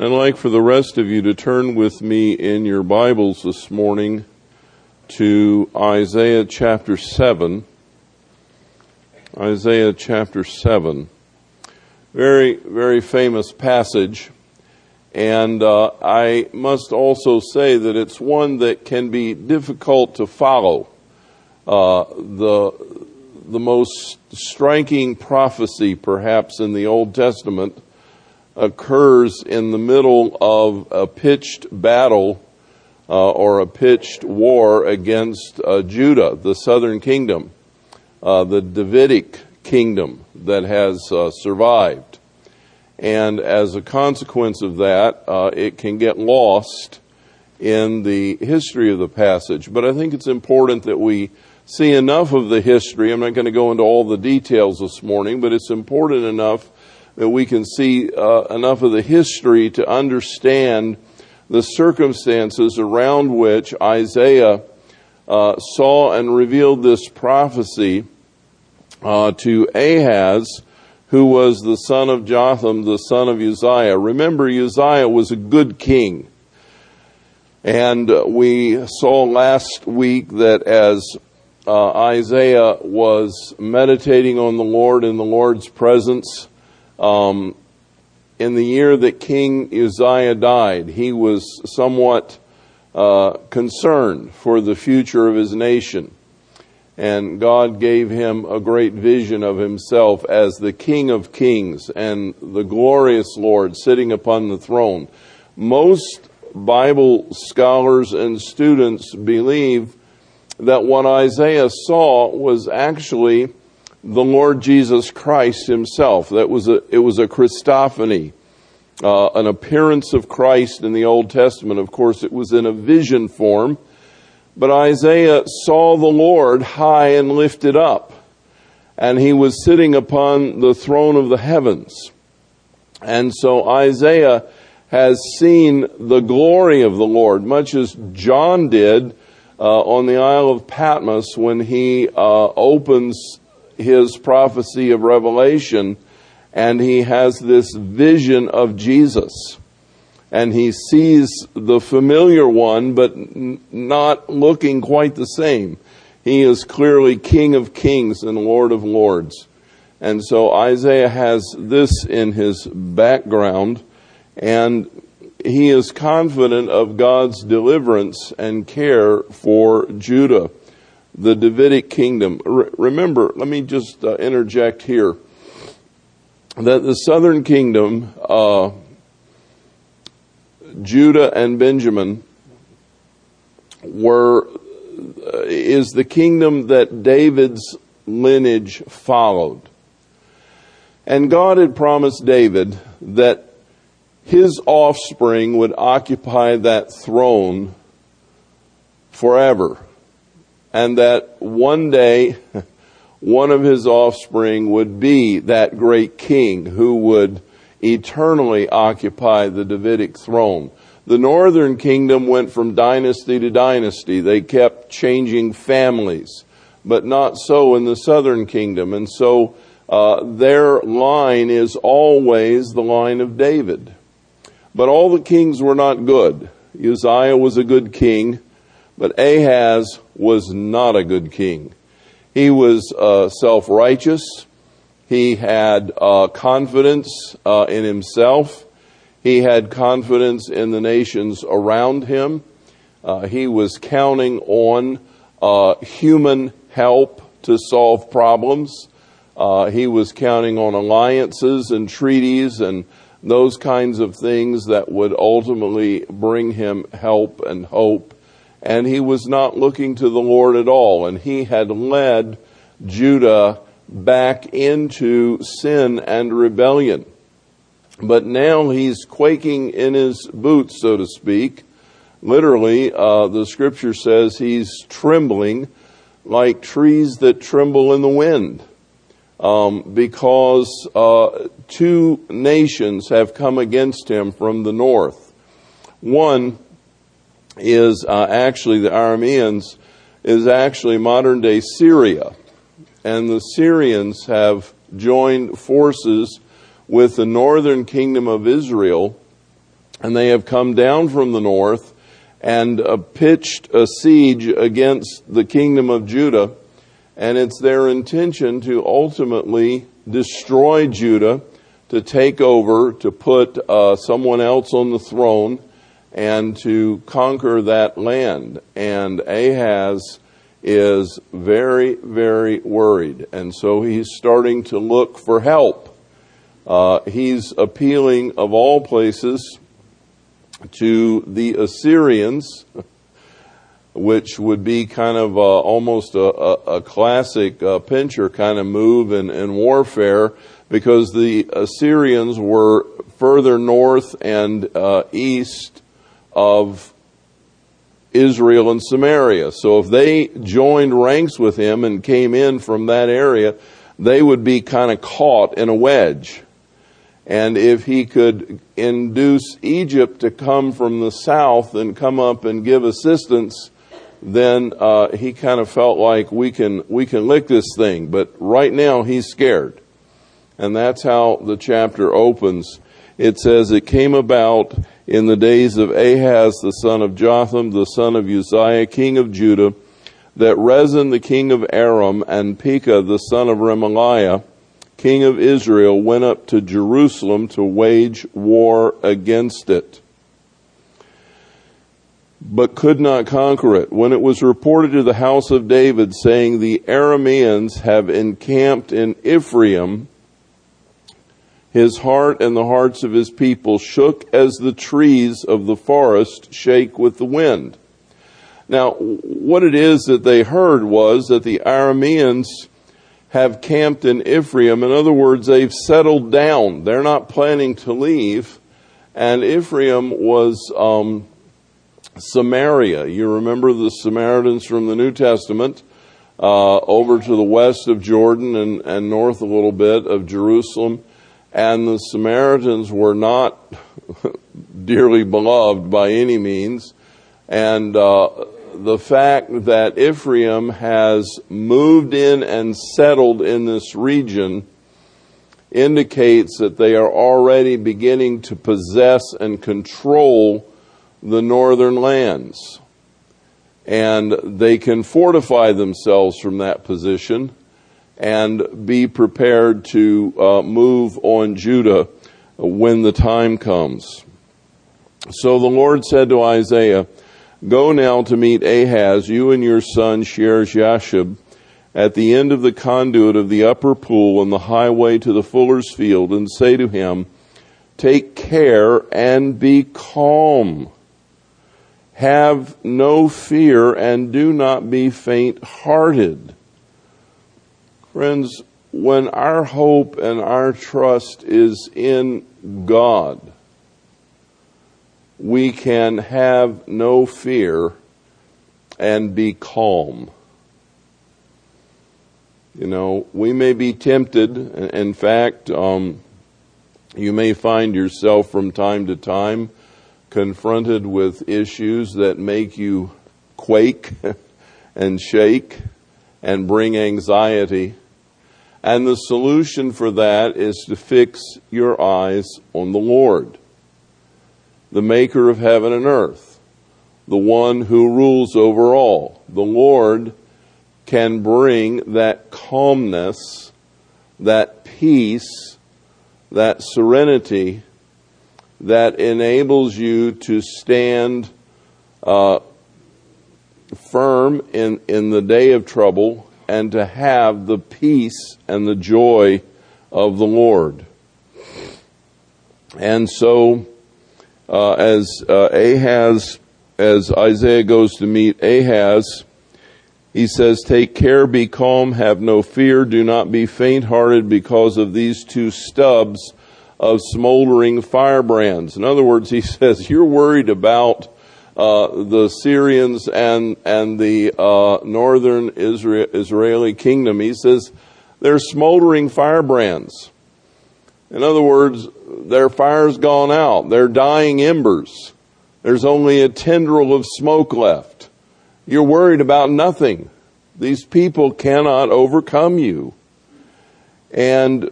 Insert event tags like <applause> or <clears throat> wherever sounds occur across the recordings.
I'd like for the rest of you to turn with me in your Bibles this morning to Isaiah chapter 7. Isaiah chapter 7. Very, very famous passage. And uh, I must also say that it's one that can be difficult to follow. Uh, the, the most striking prophecy, perhaps, in the Old Testament occurs in the middle of a pitched battle uh, or a pitched war against uh, Judah, the southern kingdom, uh, the Davidic kingdom that has uh, survived. And as a consequence of that, uh, it can get lost in the history of the passage. But I think it's important that we see enough of the history. I'm not going to go into all the details this morning, but it's important enough that we can see uh, enough of the history to understand the circumstances around which Isaiah uh, saw and revealed this prophecy uh, to Ahaz, who was the son of Jotham, the son of Uzziah. Remember, Uzziah was a good king. And we saw last week that as uh, Isaiah was meditating on the Lord in the Lord's presence, um, in the year that King Uzziah died, he was somewhat uh, concerned for the future of his nation. And God gave him a great vision of himself as the King of Kings and the glorious Lord sitting upon the throne. Most Bible scholars and students believe that what Isaiah saw was actually the Lord Jesus Christ himself. That was a, it was a Christophany, uh, an appearance of Christ in the Old Testament. Of course, it was in a vision form, but Isaiah saw the Lord high and lifted up, and he was sitting upon the throne of the heavens. And so Isaiah has seen the glory of the Lord, much as John did uh, on the Isle of Patmos when he uh, opens his prophecy of Revelation and he has this vision of Jesus. And he sees the familiar one, but n- not looking quite the same. He is clearly King of Kings and Lord of Lords. And so Isaiah has this in his background, and he is confident of God's deliverance and care for Judah the Davidic kingdom. Re- remember, let me just uh, interject here that the southern kingdom, uh, Judah and Benjamin, were uh, is the kingdom that David's lineage followed. And God had promised David that his offspring would occupy that throne forever and that one day <laughs> one of his offspring would be that great king who would eternally occupy the Davidic throne. The northern kingdom went from dynasty to dynasty. They kept changing families, but not so in the southern kingdom. And so uh, their line is always the line of David. But all the kings were not good. Uzziah was a good king. But Ahaz was not a good king. He was uh, self righteous. He had uh, confidence uh, in himself. He had confidence in the nations around him. Uh, he was counting on uh, human help to solve problems. Uh, he was counting on alliances and treaties and those kinds of things that would ultimately bring him help and hope and he was not looking to the Lord at all. And he had led Judah back into sin and rebellion. But now he's quaking in his boots, so to speak. Literally, uh, the scripture says he's trembling like trees that tremble in the wind. Um, because uh, two nations have come against him from the north. One is uh, actually the Arameans is actually modern day Syria. And the Syrians have joined forces with the northern kingdom of Israel and they have come down from the north and uh, pitched a siege against the kingdom of Judah. And it's their intention to ultimately destroy Judah, to take over, to put uh, someone else on the throne, and to conquer that land. And Ahaz is very, very worried. And so he's starting to look for help. Uh, he's appealing, of all places, to the Assyrians, which would be kind of uh, almost a, a, a classic uh, pincher kind of move in, in warfare, because the Assyrians were further north and uh, east of Israel and Samaria. So if they joined ranks with him and came in from that area, they would be kind of caught in a wedge. And if he could induce Egypt to come from the south and come up and give assistance, then uh, he kind of felt like we can we can lick this thing. But right now he's scared, and that's how the chapter opens. It says it came about in the days of Ahaz the son of Jotham the son of Uzziah king of Judah that Rezin the king of Aram and Pekah the son of Remaliah king of Israel, went up to Jerusalem to wage war against it, but could not conquer it. When it was reported to the house of David, saying, The Arameans have encamped in Ephraim, his heart and the hearts of his people shook as the trees of the forest shake with the wind. Now, what it is that they heard was that the Arameans have camped in Ephraim. In other words, they've settled down. They're not planning to leave. And Ephraim was um, Samaria. You remember the Samaritans from the New Testament uh, over to the west of Jordan and, and north a little bit of Jerusalem. And the Samaritans were not <laughs> dearly beloved by any means. And uh, the fact that Ephraim has moved in and settled in this region indicates that they are already beginning to possess and control the northern lands. And they can fortify themselves from that position and be prepared to uh, move on Judah when the time comes. So the Lord said to Isaiah, Go now to meet Ahaz, you and your son Shear-jashub, at the end of the conduit of the upper pool on the highway to the fuller's field, and say to him, Take care and be calm. Have no fear and do not be faint hearted. Friends, when our hope and our trust is in God, we can have no fear and be calm. You know, we may be tempted. In fact, um, you may find yourself from time to time confronted with issues that make you quake <laughs> and shake and bring anxiety. And the solution for that is to fix your eyes on the Lord the maker of heaven and earth, the one who rules over all. The Lord can bring that calmness, that peace, that serenity that enables you to stand uh, firm in, in the day of trouble and to have the peace and the joy of the Lord. And so, uh, as uh, Ahaz, as Isaiah goes to meet Ahaz, he says, Take care, be calm, have no fear, do not be faint hearted because of these two stubs of smoldering firebrands. In other words, he <laughs> says, You're worried about uh, the Syrians and, and the uh, northern Israel, Israeli kingdom. He says, They're smoldering firebrands. In other words, their fire's gone out. They're dying embers. There's only a tendril of smoke left. You're worried about nothing. These people cannot overcome you. And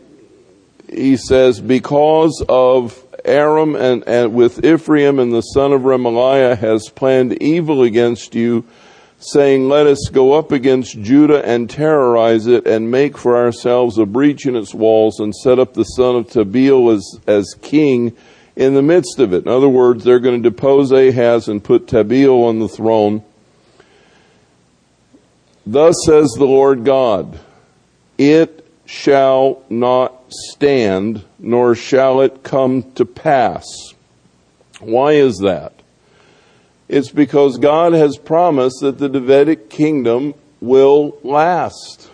he says, because of Aram and, and with Ephraim and the son of Remaliah has planned evil against you, saying, Let us go up against Judah and terrorize it and make for ourselves a breach in its walls and set up the son of Tabeel as, as king in the midst of it. In other words, they're going to depose Ahaz and put Tabeel on the throne. Thus says the Lord God, it shall not stand, nor shall it come to pass. Why is that? It's because God has promised that the Davidic kingdom will last.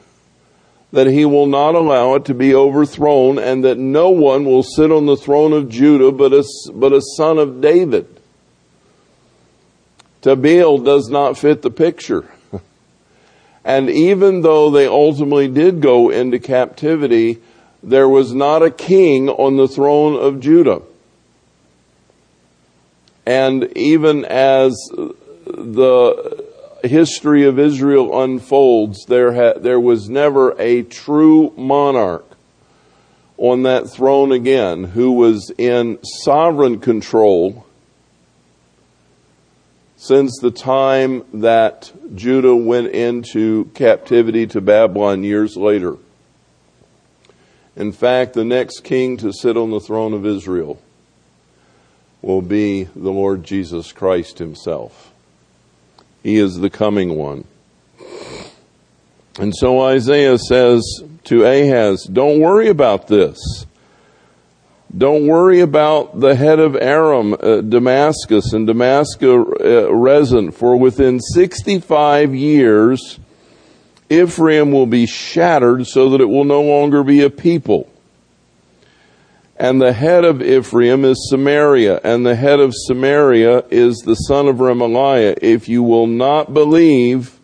That he will not allow it to be overthrown and that no one will sit on the throne of Judah but a, but a son of David. Tabeel does not fit the picture. <laughs> and even though they ultimately did go into captivity, there was not a king on the throne of Judah. And even as the history of Israel unfolds, there, ha- there was never a true monarch on that throne again who was in sovereign control since the time that Judah went into captivity to Babylon years later. In fact, the next king to sit on the throne of Israel will be the Lord Jesus Christ himself. He is the coming one. And so Isaiah says to Ahaz, don't worry about this. Don't worry about the head of Aram, uh, Damascus, and Damascus uh, Rezin, for within 65 years, Ephraim will be shattered so that it will no longer be a people. And the head of Ephraim is Samaria, and the head of Samaria is the son of Remaliah. If you will not believe,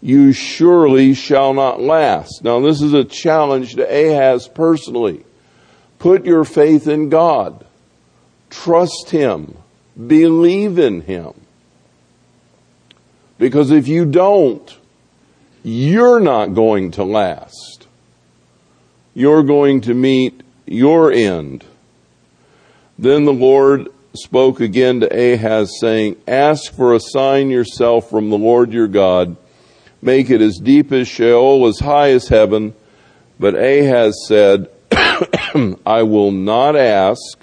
you surely shall not last. Now, this is a challenge to Ahaz personally. Put your faith in God. Trust Him. Believe in Him. Because if you don't, you're not going to last. You're going to meet your end. Then the Lord spoke again to Ahaz, saying, Ask for a sign yourself from the Lord your God. Make it as deep as Sheol, as high as heaven. But Ahaz said, <clears throat> I will not ask,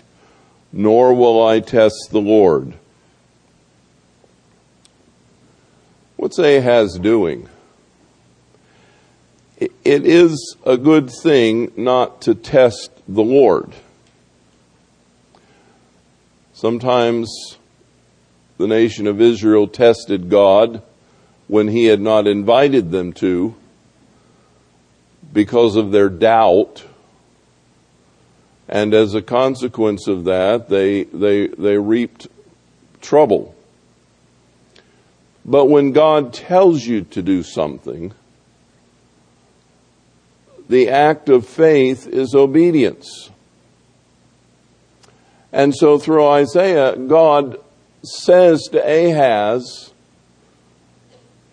nor will I test the Lord. What's Ahaz doing? It is a good thing not to test the Lord. Sometimes the nation of Israel tested God when he had not invited them to because of their doubt. And as a consequence of that, they, they, they reaped trouble. But when God tells you to do something, the act of faith is obedience. And so through Isaiah, God says to Ahaz,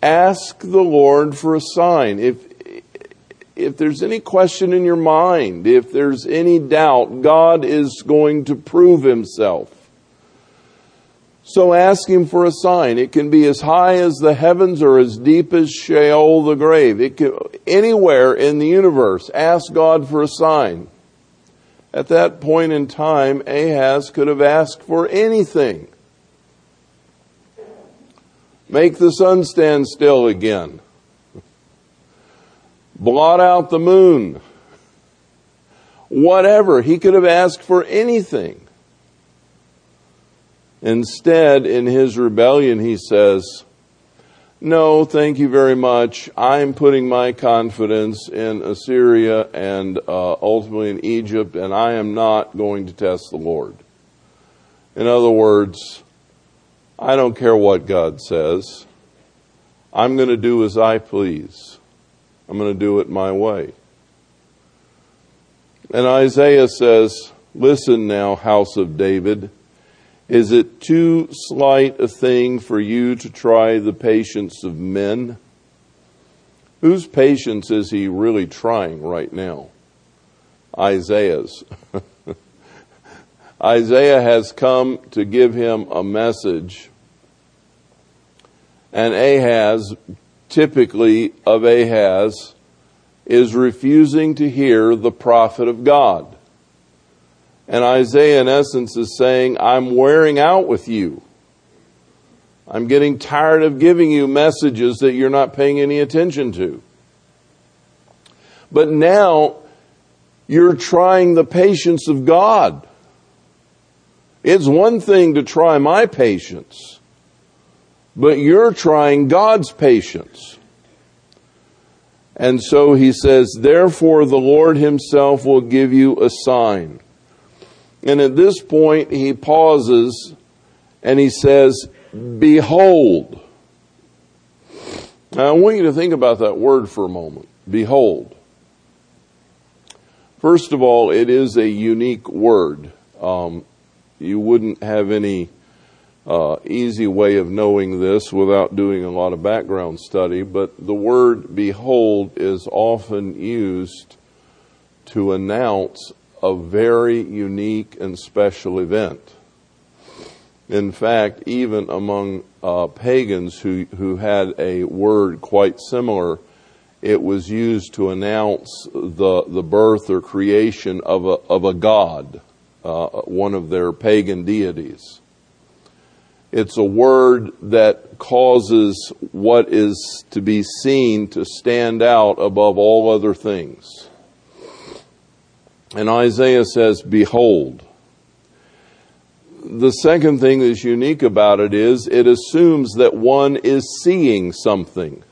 ask the Lord for a sign. If, if there's any question in your mind, if there's any doubt, God is going to prove himself. So ask him for a sign. It can be as high as the heavens or as deep as Sheol, the grave. It can, anywhere in the universe, ask God for a sign. At that point in time, Ahaz could have asked for anything. Make the sun stand still again. Blot out the moon. Whatever. He could have asked for anything. Instead, in his rebellion, he says, No, thank you very much. I'm putting my confidence in Assyria and uh, ultimately in Egypt, and I am not going to test the Lord. In other words, I don't care what God says. I'm going to do as I please. I'm going to do it my way. And Isaiah says, Listen now, house of David. Is it too slight a thing for you to try the patience of men? Whose patience is he really trying right now? Isaiah's. <laughs> Isaiah has come to give him a message. And Ahaz, typically of Ahaz, is refusing to hear the prophet of God. And Isaiah, in essence, is saying, I'm wearing out with you. I'm getting tired of giving you messages that you're not paying any attention to. But now you're trying the patience of God. It's one thing to try my patience, but you're trying God's patience. And so he says, Therefore the Lord himself will give you a sign. And at this point, he pauses and he says, Behold. Now, I want you to think about that word for a moment. Behold. First of all, it is a unique word. Um, you wouldn't have any uh, easy way of knowing this without doing a lot of background study, but the word behold is often used to announce a very unique and special event. In fact, even among uh, pagans who, who had a word quite similar, it was used to announce the, the birth or creation of a, of a god, uh, one of their pagan deities. It's a word that causes what is to be seen to stand out above all other things. And Isaiah says, Behold. The second thing that's unique about it is it assumes that one is seeing something.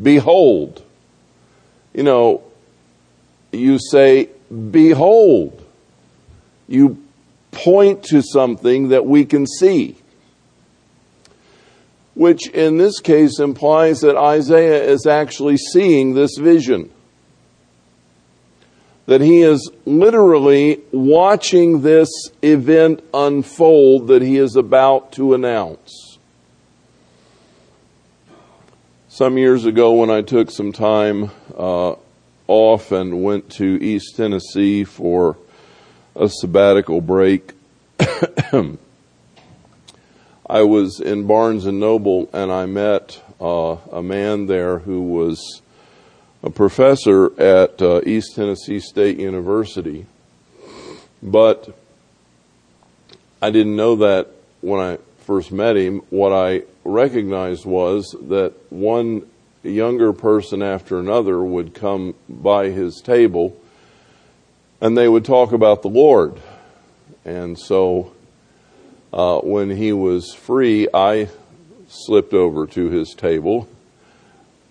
Behold. You know, you say, Behold. You point to something that we can see. Which in this case implies that Isaiah is actually seeing this vision that he is literally watching this event unfold that he is about to announce. Some years ago, when I took some time uh, off and went to East Tennessee for a sabbatical break, <coughs> I was in Barnes and Noble and I met uh, a man there who was a professor at uh, East Tennessee State University, but I didn't know that when I first met him. What I recognized was that one younger person after another would come by his table and they would talk about the Lord. And so uh, when he was free, I slipped over to his table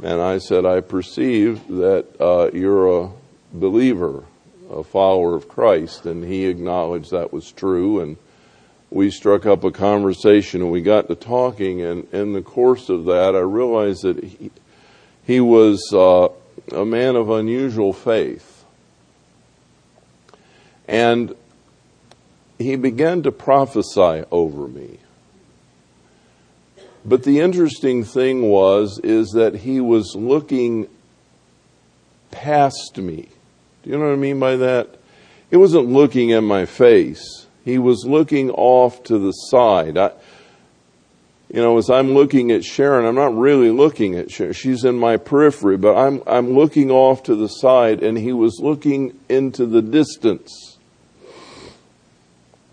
and I said, I perceive that uh, you're a believer, a follower of Christ. And he acknowledged that was true. And we struck up a conversation and we got to talking. And in the course of that, I realized that he, he was uh, a man of unusual faith. And he began to prophesy over me. But the interesting thing was is that he was looking past me. Do you know what I mean by that? He wasn't looking at my face. He was looking off to the side. I, you know, as I'm looking at Sharon, I'm not really looking at Sharon. She's in my periphery, but I'm, I'm looking off to the side and he was looking into the distance.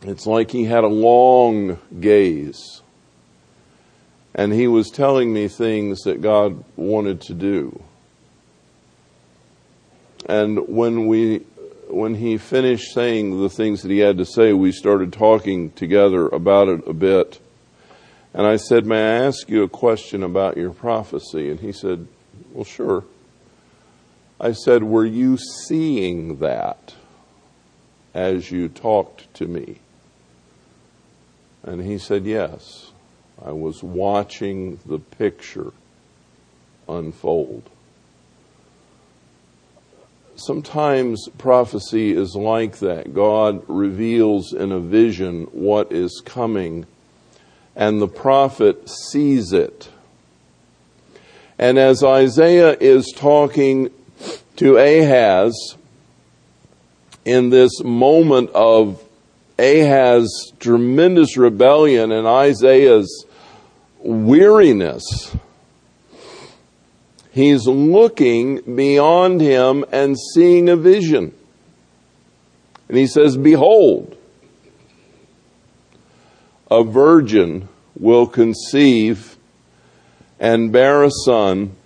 It's like he had a long gaze. And he was telling me things that God wanted to do. And when we, when he finished saying the things that he had to say, we started talking together about it a bit. And I said, May I ask you a question about your prophecy? And he said, Well, sure. I said, Were you seeing that as you talked to me? And he said, Yes. I was watching the picture unfold. Sometimes prophecy is like that. God reveals in a vision what is coming, and the prophet sees it. And as Isaiah is talking to Ahaz in this moment of Ahaz's tremendous rebellion and Isaiah's weariness, he's looking beyond him and seeing a vision. And he says, Behold, a virgin will conceive and bear a son,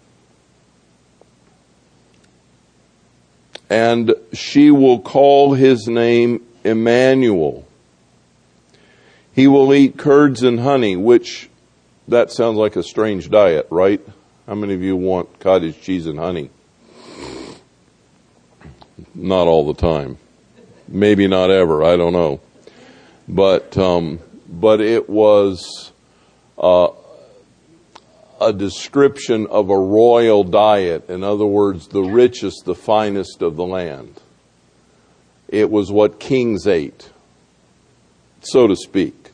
and she will call his name Emmanuel. He will eat curds and honey, which that sounds like a strange diet, right? How many of you want cottage cheese and honey? Not all the time. Maybe not ever. I don't know. But um, but it was uh, a description of a royal diet. In other words, the richest, the finest of the land. It was what kings ate, so to speak.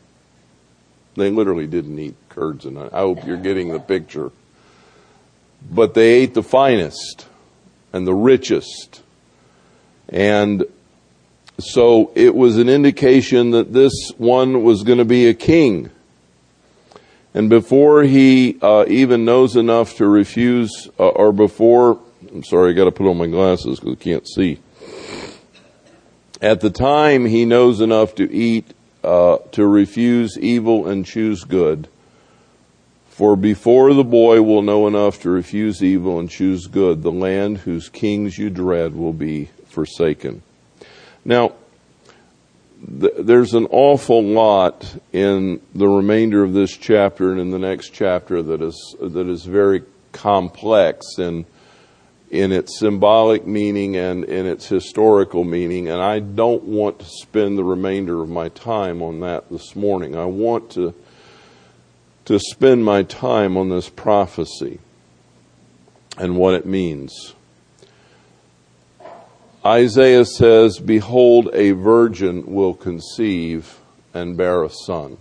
They literally didn't eat curds and I hope you're getting the picture. But they ate the finest and the richest. And so it was an indication that this one was going to be a king. And before he uh, even knows enough to refuse, uh, or before, I'm sorry, I got to put on my glasses because I can't see. At the time he knows enough to eat, uh, to refuse evil and choose good. For before the boy will know enough to refuse evil and choose good, the land whose kings you dread will be forsaken. Now, th- there's an awful lot in the remainder of this chapter and in the next chapter that is that is very complex in in its symbolic meaning and in its historical meaning, and I don't want to spend the remainder of my time on that this morning. I want to to spend my time on this prophecy and what it means. Isaiah says, Behold, a virgin will conceive and bear a son.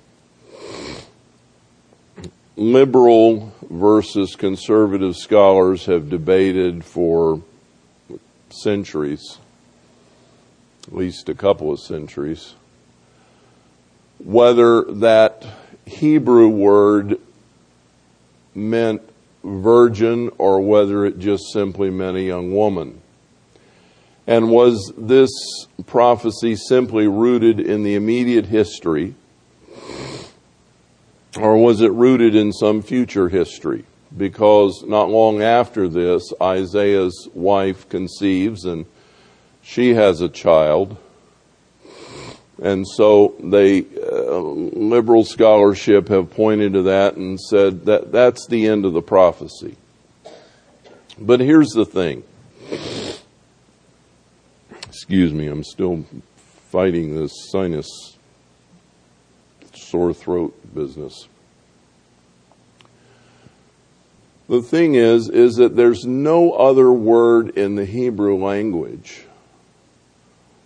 Liberal versus conservative scholars have debated for centuries, at least a couple of centuries, whether that Hebrew word meant virgin or whether it just simply meant a young woman. And was this prophecy simply rooted in the immediate history, or was it rooted in some future history? Because not long after this, Isaiah's wife conceives and she has a child. And so they, uh, liberal scholarship have pointed to that and said that that's the end of the prophecy. But here's the thing. Excuse me, I'm still fighting this sinus sore throat business. The thing is, is that there's no other word in the Hebrew language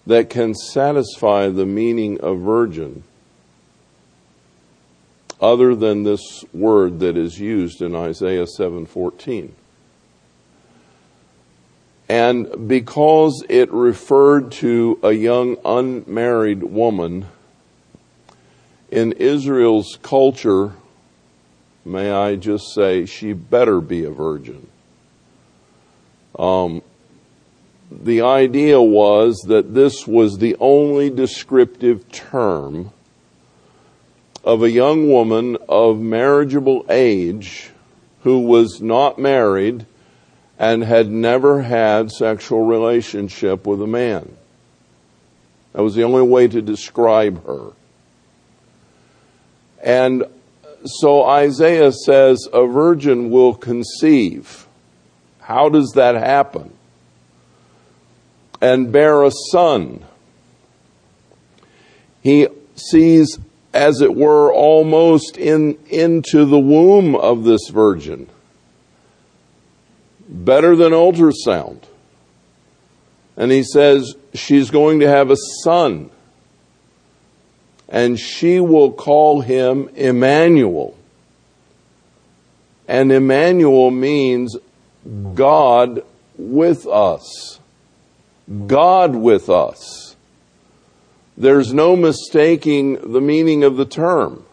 that can satisfy the meaning of virgin other than this word that is used in Isaiah 7:14. And because it referred to a young unmarried woman, in Israel's culture, may I just say, she better be a virgin. Um, the idea was that this was the only descriptive term of a young woman of marriageable age who was not married and had never had sexual relationship with a man. That was the only way to describe her. And so Isaiah says a virgin will conceive. How does that happen? And bear a son. He sees, as it were, almost in, into the womb of this virgin better than ultrasound. And he says she's going to have a son. And she will call him Emmanuel. And Emmanuel means God with us. God with us. there's no mistaking the meaning of the term.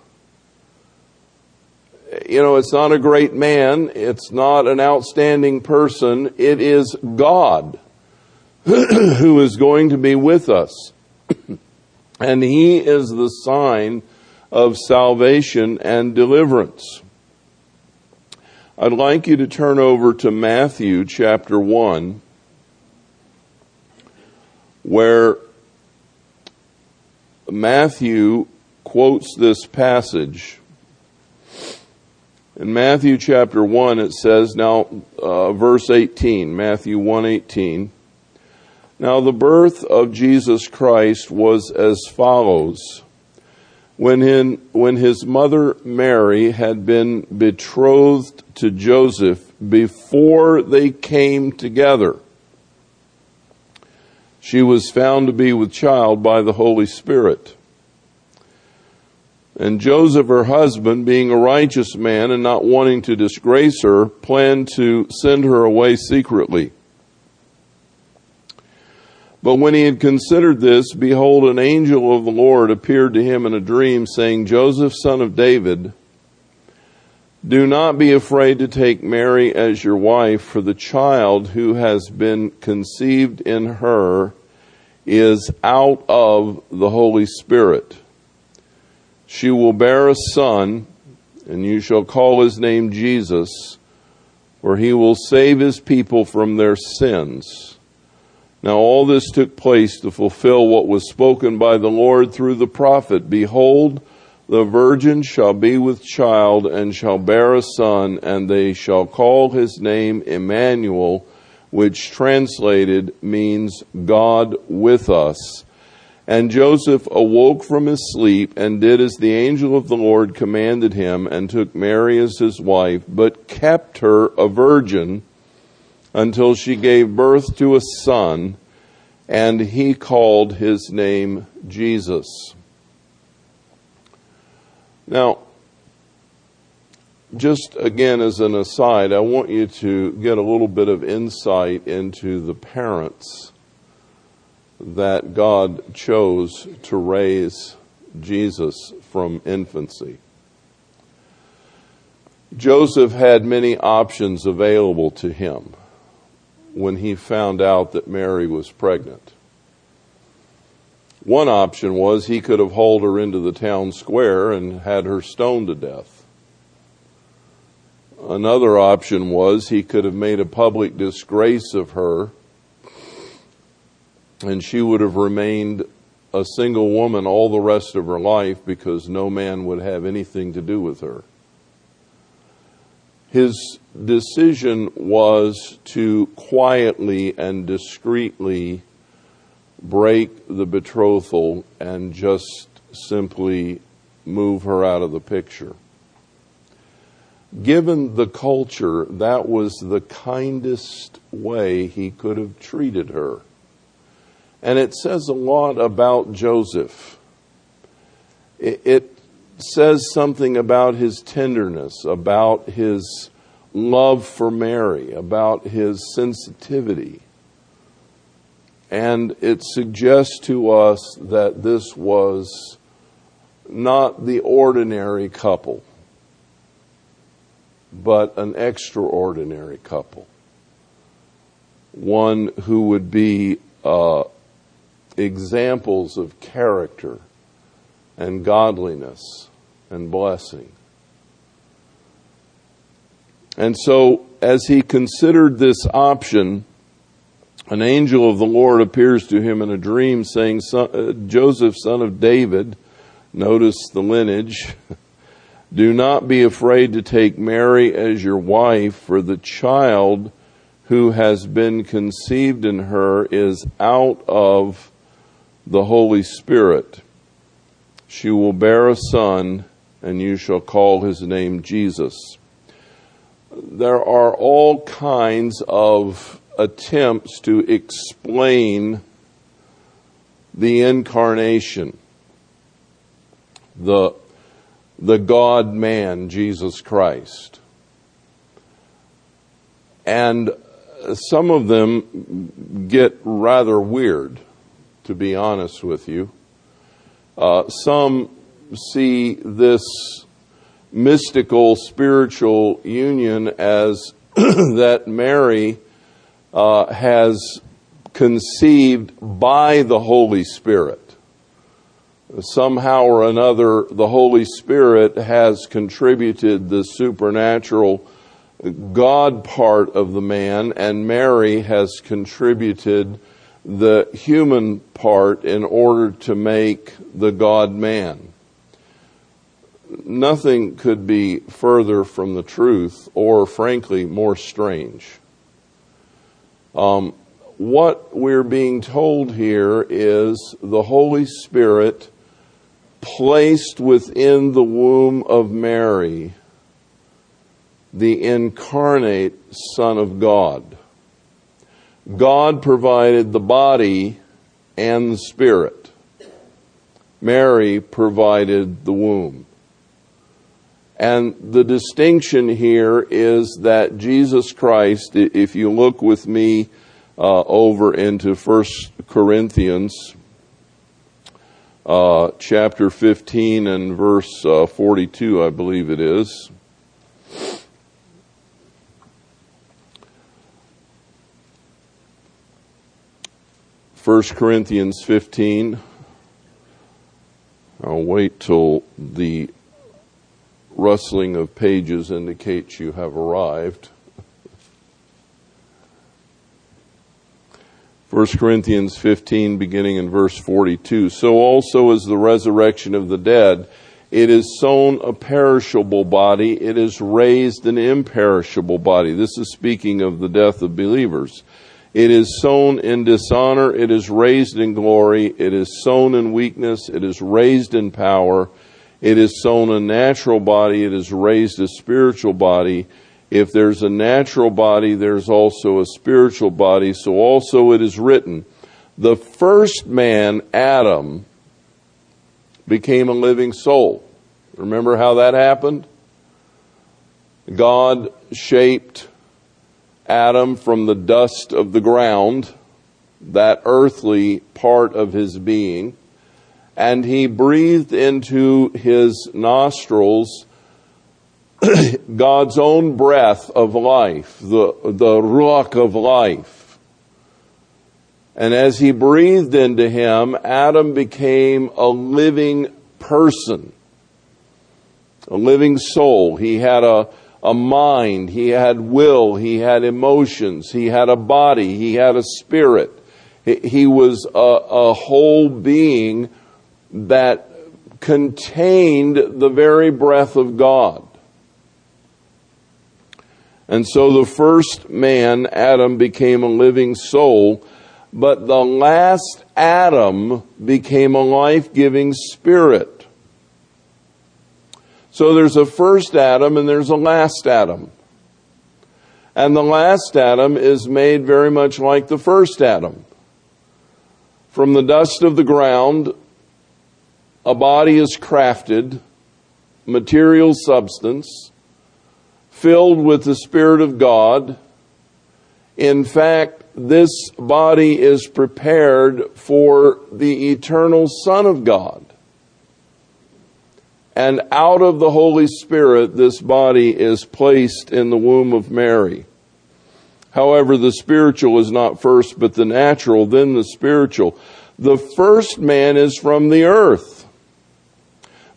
You know, it's not a great man. It's not an outstanding person. It is God <clears throat> who is going to be with us. <clears throat> and He is the sign of salvation and deliverance. I'd like you to turn over to Matthew chapter 1, where Matthew quotes this passage. In Matthew chapter 1 it says, now uh, verse 18, Matthew 1:18. Now the birth of Jesus Christ was as follows. When, in, when his mother Mary had been betrothed to Joseph before they came together, she was found to be with child by the Holy Spirit. And Joseph, her husband, being a righteous man and not wanting to disgrace her, planned to send her away secretly. But when he had considered this, behold, an angel of the Lord appeared to him in a dream, saying, Joseph, son of David, do not be afraid to take Mary as your wife, for the child who has been conceived in her is out of the Holy Spirit. She will bear a son, and you shall call his name Jesus, for he will save his people from their sins. Now all this took place to fulfill what was spoken by the Lord through the prophet. Behold, the virgin shall be with child and shall bear a son, and they shall call his name Emmanuel, which translated means God with us. And Joseph awoke from his sleep and did as the angel of the Lord commanded him and took Mary as his wife, but kept her a virgin until she gave birth to a son, and he called his name Jesus. Now, just again as an aside, I want you to get a little bit of insight into the parents that God chose to raise Jesus from infancy. Joseph had many options available to him when he found out that Mary was pregnant. One option was he could have hauled her into the town square and had her stoned to death. Another option was he could have made a public disgrace of her and she would have remained a single woman all the rest of her life because no man would have anything to do with her. His decision was to quietly and discreetly break the betrothal and just simply move her out of the picture given the culture, that was the kindest way he could have treated her. And it says a lot about Joseph. It, says something about his tenderness, about his love for Mary, about his sensitivity. And it suggests to us that this was not the ordinary couple but an extraordinary couple. One who would be uh, examples of character and godliness and blessing. And so, as he considered this option, an angel of the Lord appears to him in a dream saying, uh, Joseph, son of David, notice the lineage, <laughs> Do not be afraid to take Mary as your wife, for the child who has been conceived in her is out of the Holy Spirit. She will bear a son, and you shall call his name Jesus. There are all kinds of attempts to explain the incarnation, the the God man, Jesus Christ. And some of them get rather weird, to be honest with you. Uh, some see this mystical spiritual union as <clears throat> that Mary uh, has conceived by the Holy Spirit. Somehow or another, the Holy Spirit has contributed the supernatural God part of the man, and Mary has contributed the human part in order to make the God man. Nothing could be further from the truth, or frankly, more strange. Um, what we're being told here is the Holy Spirit placed within the womb of Mary the incarnate Son of God. God provided the body and the spirit. Mary provided the womb. And the distinction here is that Jesus Christ, if you look with me uh, over into First Corinthians uh, chapter 15 and verse uh, 42, I believe it is. 1 Corinthians 15. I'll wait till the rustling of pages indicates you have arrived. 1 Corinthians 15, beginning in verse 42. So also is the resurrection of the dead. It is sown a perishable body, it is raised an imperishable body. This is speaking of the death of believers. It is sown in dishonor. It is raised in glory. It is sown in weakness. It is raised in power. It is sown a natural body. It is raised a spiritual body. If there's a natural body, there's also a spiritual body. So also it is written, the first man, Adam, became a living soul. Remember how that happened? God shaped Adam from the dust of the ground, that earthly part of his being, and he breathed into his nostrils <clears throat> God's own breath of life, the, the ruach of life. And as he breathed into him, Adam became a living person, a living soul. He had a, a mind, he had will, he had emotions, he had a body, he had a spirit. He was a, a whole being that contained the very breath of God. And so the first man, Adam, became a living soul, but the last Adam became a life giving spirit. So there's a first Adam and there's a last Adam. And the last Adam is made very much like the first Adam. From the dust of the ground, a body is crafted, material substance, filled with the Spirit of God. In fact, this body is prepared for the eternal Son of God. And out of the Holy Spirit, this body is placed in the womb of Mary. However, the spiritual is not first, but the natural, then the spiritual. The first man is from the earth,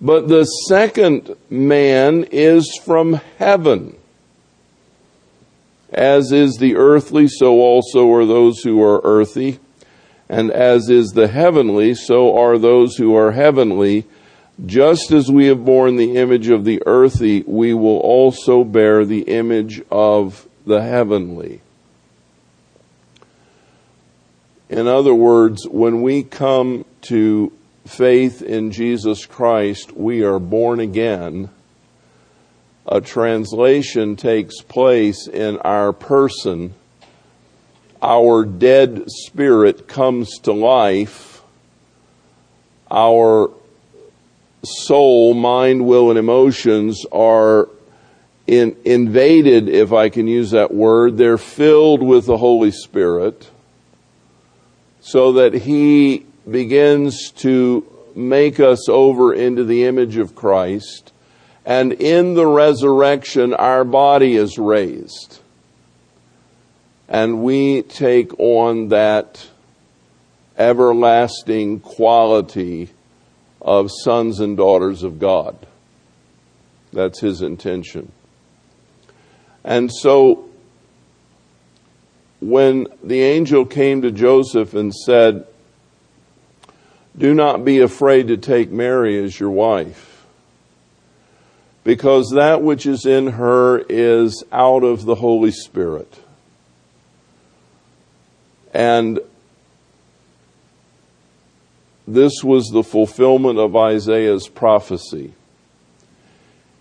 but the second man is from heaven. As is the earthly, so also are those who are earthy. And as is the heavenly, so are those who are heavenly. Just as we have borne the image of the earthly, we will also bear the image of the heavenly. In other words, when we come to faith in Jesus Christ, we are born again. A translation takes place in our person. Our dead spirit comes to life. Our soul, mind, will, and emotions are in, invaded, if I can use that word. They're filled with the Holy Spirit so that He begins to make us over into the image of Christ. And in the resurrection, our body is raised. And we take on that everlasting quality of sons and daughters of God. That's his intention. And so, when the angel came to Joseph and said, Do not be afraid to take Mary as your wife, because that which is in her is out of the Holy Spirit. And this was the fulfillment of Isaiah's prophecy.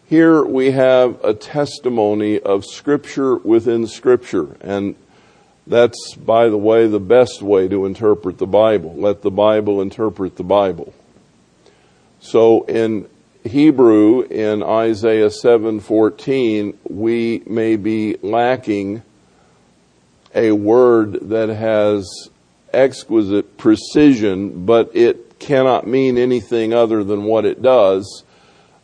Here we have a testimony of Scripture within Scripture, and that's, by the way, the best way to interpret the Bible. Let the Bible interpret the Bible. So in Hebrew, in Isaiah 7:14, we may be lacking a word that has exquisite precision, but it cannot mean anything other than what it does.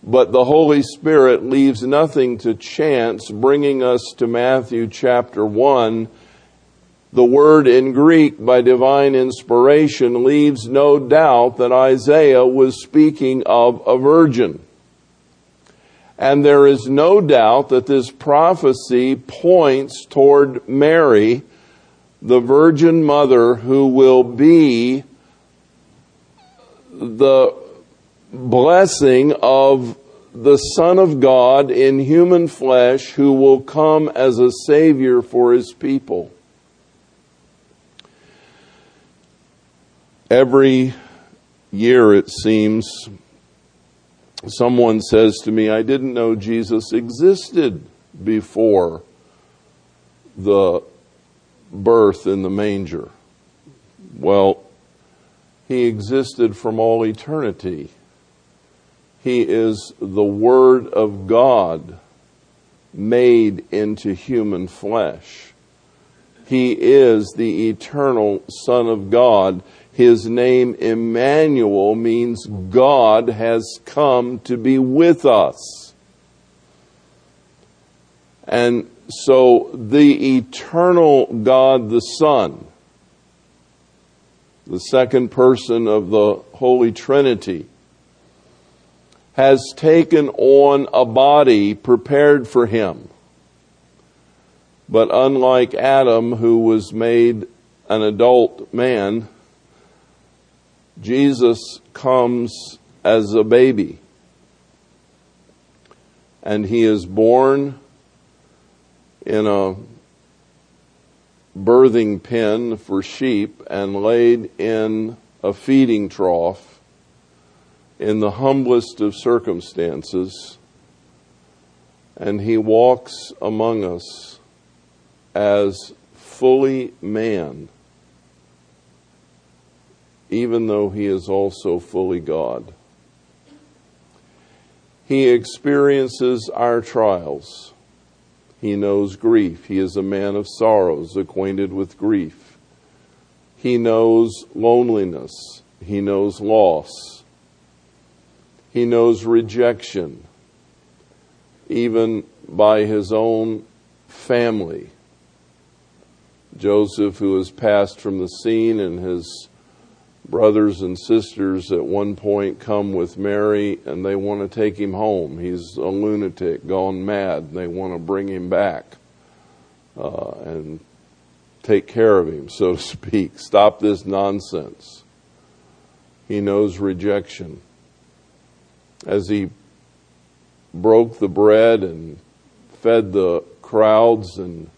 But the Holy Spirit leaves nothing to chance, bringing us to Matthew chapter 1. The word in Greek by divine inspiration leaves no doubt that Isaiah was speaking of a virgin. And there is no doubt that this prophecy points toward Mary, the Virgin Mother, who will be the blessing of the Son of God in human flesh who will come as a Savior for His people. Every year, it seems, someone says to me, I didn't know Jesus existed before the birth in the manger. Well, he existed from all eternity. He is the Word of God made into human flesh. He is the eternal Son of God his name Emmanuel means God has come to be with us. And so the eternal God the Son, the second person of the Holy Trinity, has taken on a body prepared for him. But unlike Adam, who was made an adult man, Jesus comes as a baby. And he is born in a birthing pen for sheep and laid in a feeding trough in the humblest of circumstances. And he walks among us as fully man even though he is also fully God. He experiences our trials. He knows grief. He is a man of sorrows, acquainted with grief. He knows loneliness. He knows loss. He knows rejection, even by his own family. Joseph, who has passed from the scene and has brothers and sisters at one point come with Mary and they want to take him home. He's a lunatic, gone mad. They want to bring him back uh, and take care of him, <laughs> so to speak. Stop this nonsense. He knows rejection. As he broke the bread and fed the crowds and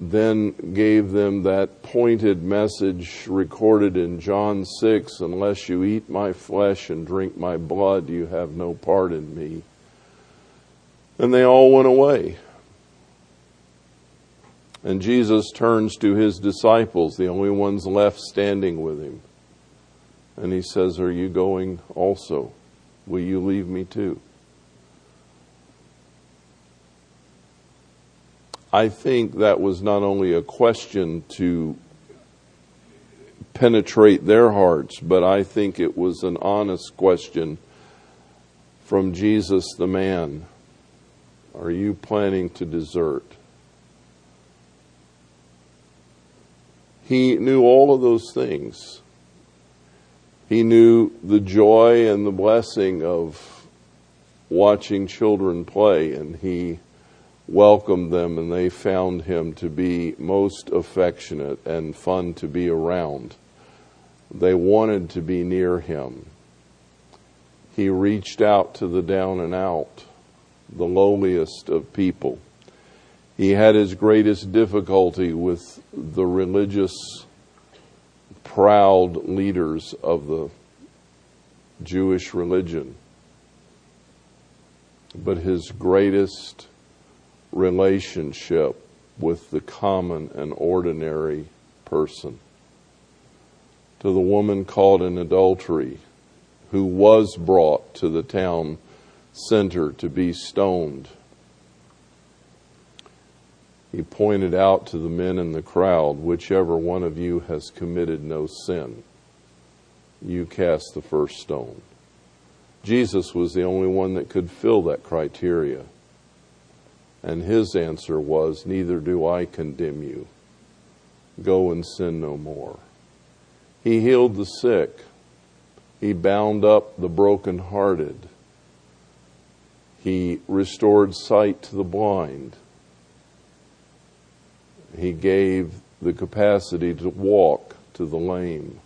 then gave them that pointed message recorded in John 6 Unless you eat my flesh and drink my blood, you have no part in me. And they all went away. And Jesus turns to his disciples, the only ones left standing with him. And he says, Are you going also? Will you leave me too? I think that was not only a question to penetrate their hearts, but I think it was an honest question from Jesus the man. Are you planning to desert? He knew all of those things. He knew the joy and the blessing of watching children play, and he welcomed them, and they found him to be most affectionate and fun to be around. They wanted to be near him. He reached out to the down and out, the lowliest of people. He had his greatest difficulty with the religious, proud leaders of the Jewish religion. But his greatest relationship with the common and ordinary person. To the woman caught in adultery, who was brought to the town center to be stoned. He pointed out to the men in the crowd, whichever one of you has committed no sin, you cast the first stone. Jesus was the only one that could fill that criteria. And his answer was, Neither do I condemn you. Go and sin no more. He healed the sick. He bound up the brokenhearted. He restored sight to the blind. He gave the capacity to walk to the lame.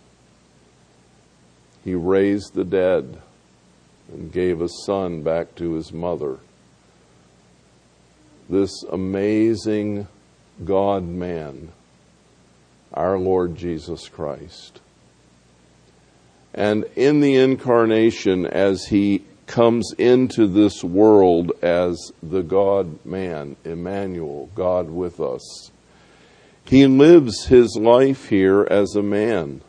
He raised the dead and gave a son back to his mother this amazing God man, our Lord Jesus Christ. And in the incarnation, as he comes into this world as the God man, Emmanuel, God with us, he lives his life here as a man,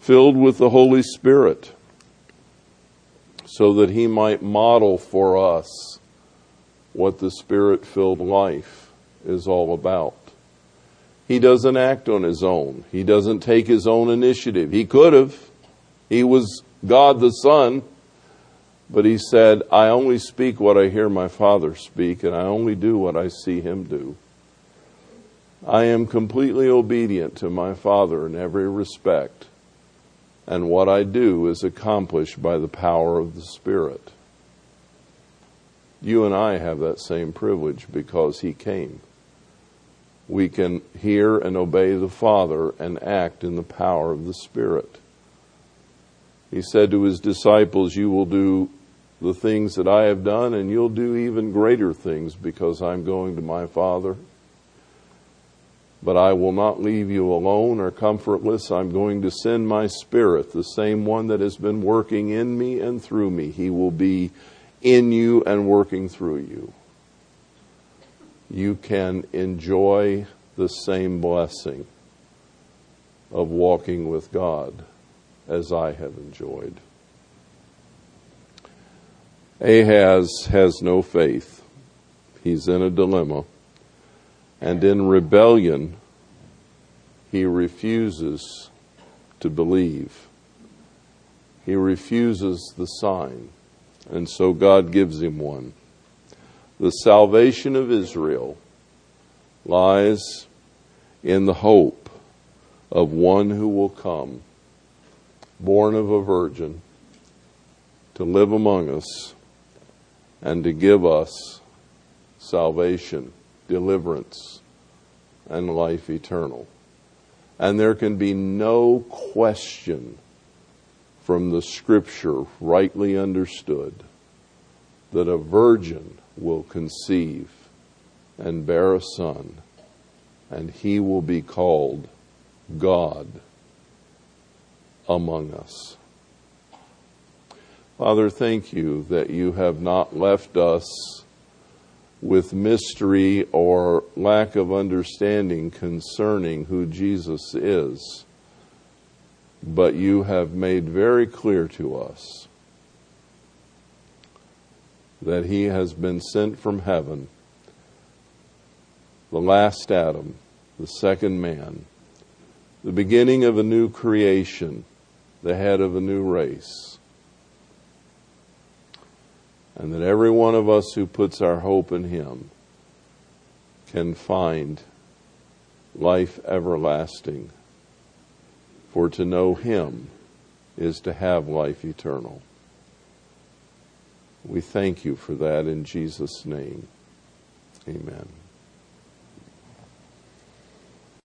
filled with the Holy Spirit, so that he might model for us what the spirit filled life is all about. He doesn't act on his own. He doesn't take his own initiative. He could have. He was God the Son. But he said, I only speak what I hear my Father speak, and I only do what I see him do. I am completely obedient to my Father in every respect, and what I do is accomplished by the power of the Spirit. You and I have that same privilege because He came. We can hear and obey the Father and act in the power of the Spirit. He said to His disciples, You will do the things that I have done, and you'll do even greater things because I'm going to my Father. But I will not leave you alone or comfortless. I'm going to send my Spirit, the same one that has been working in me and through me. He will be in you and working through you. You can enjoy the same blessing of walking with God as I have enjoyed. Ahaz has no faith. He's in a dilemma. And in rebellion, he refuses to believe. He refuses the sign. And so God gives him one. The salvation of Israel lies in the hope of one who will come, born of a virgin, to live among us and to give us salvation, deliverance, and life eternal. And there can be no question from the scripture rightly understood that a virgin will conceive and bear a son, and he will be called God among us. Father, thank you that you have not left us with mystery or lack of understanding concerning who Jesus is but you have made very clear to us that he has been sent from heaven, the last Adam, the second man, the beginning of a new creation, the head of a new race. And that every one of us who puts our hope in Him can find life everlasting. For to know Him is to have life eternal. We thank you for that in Jesus' name. Amen.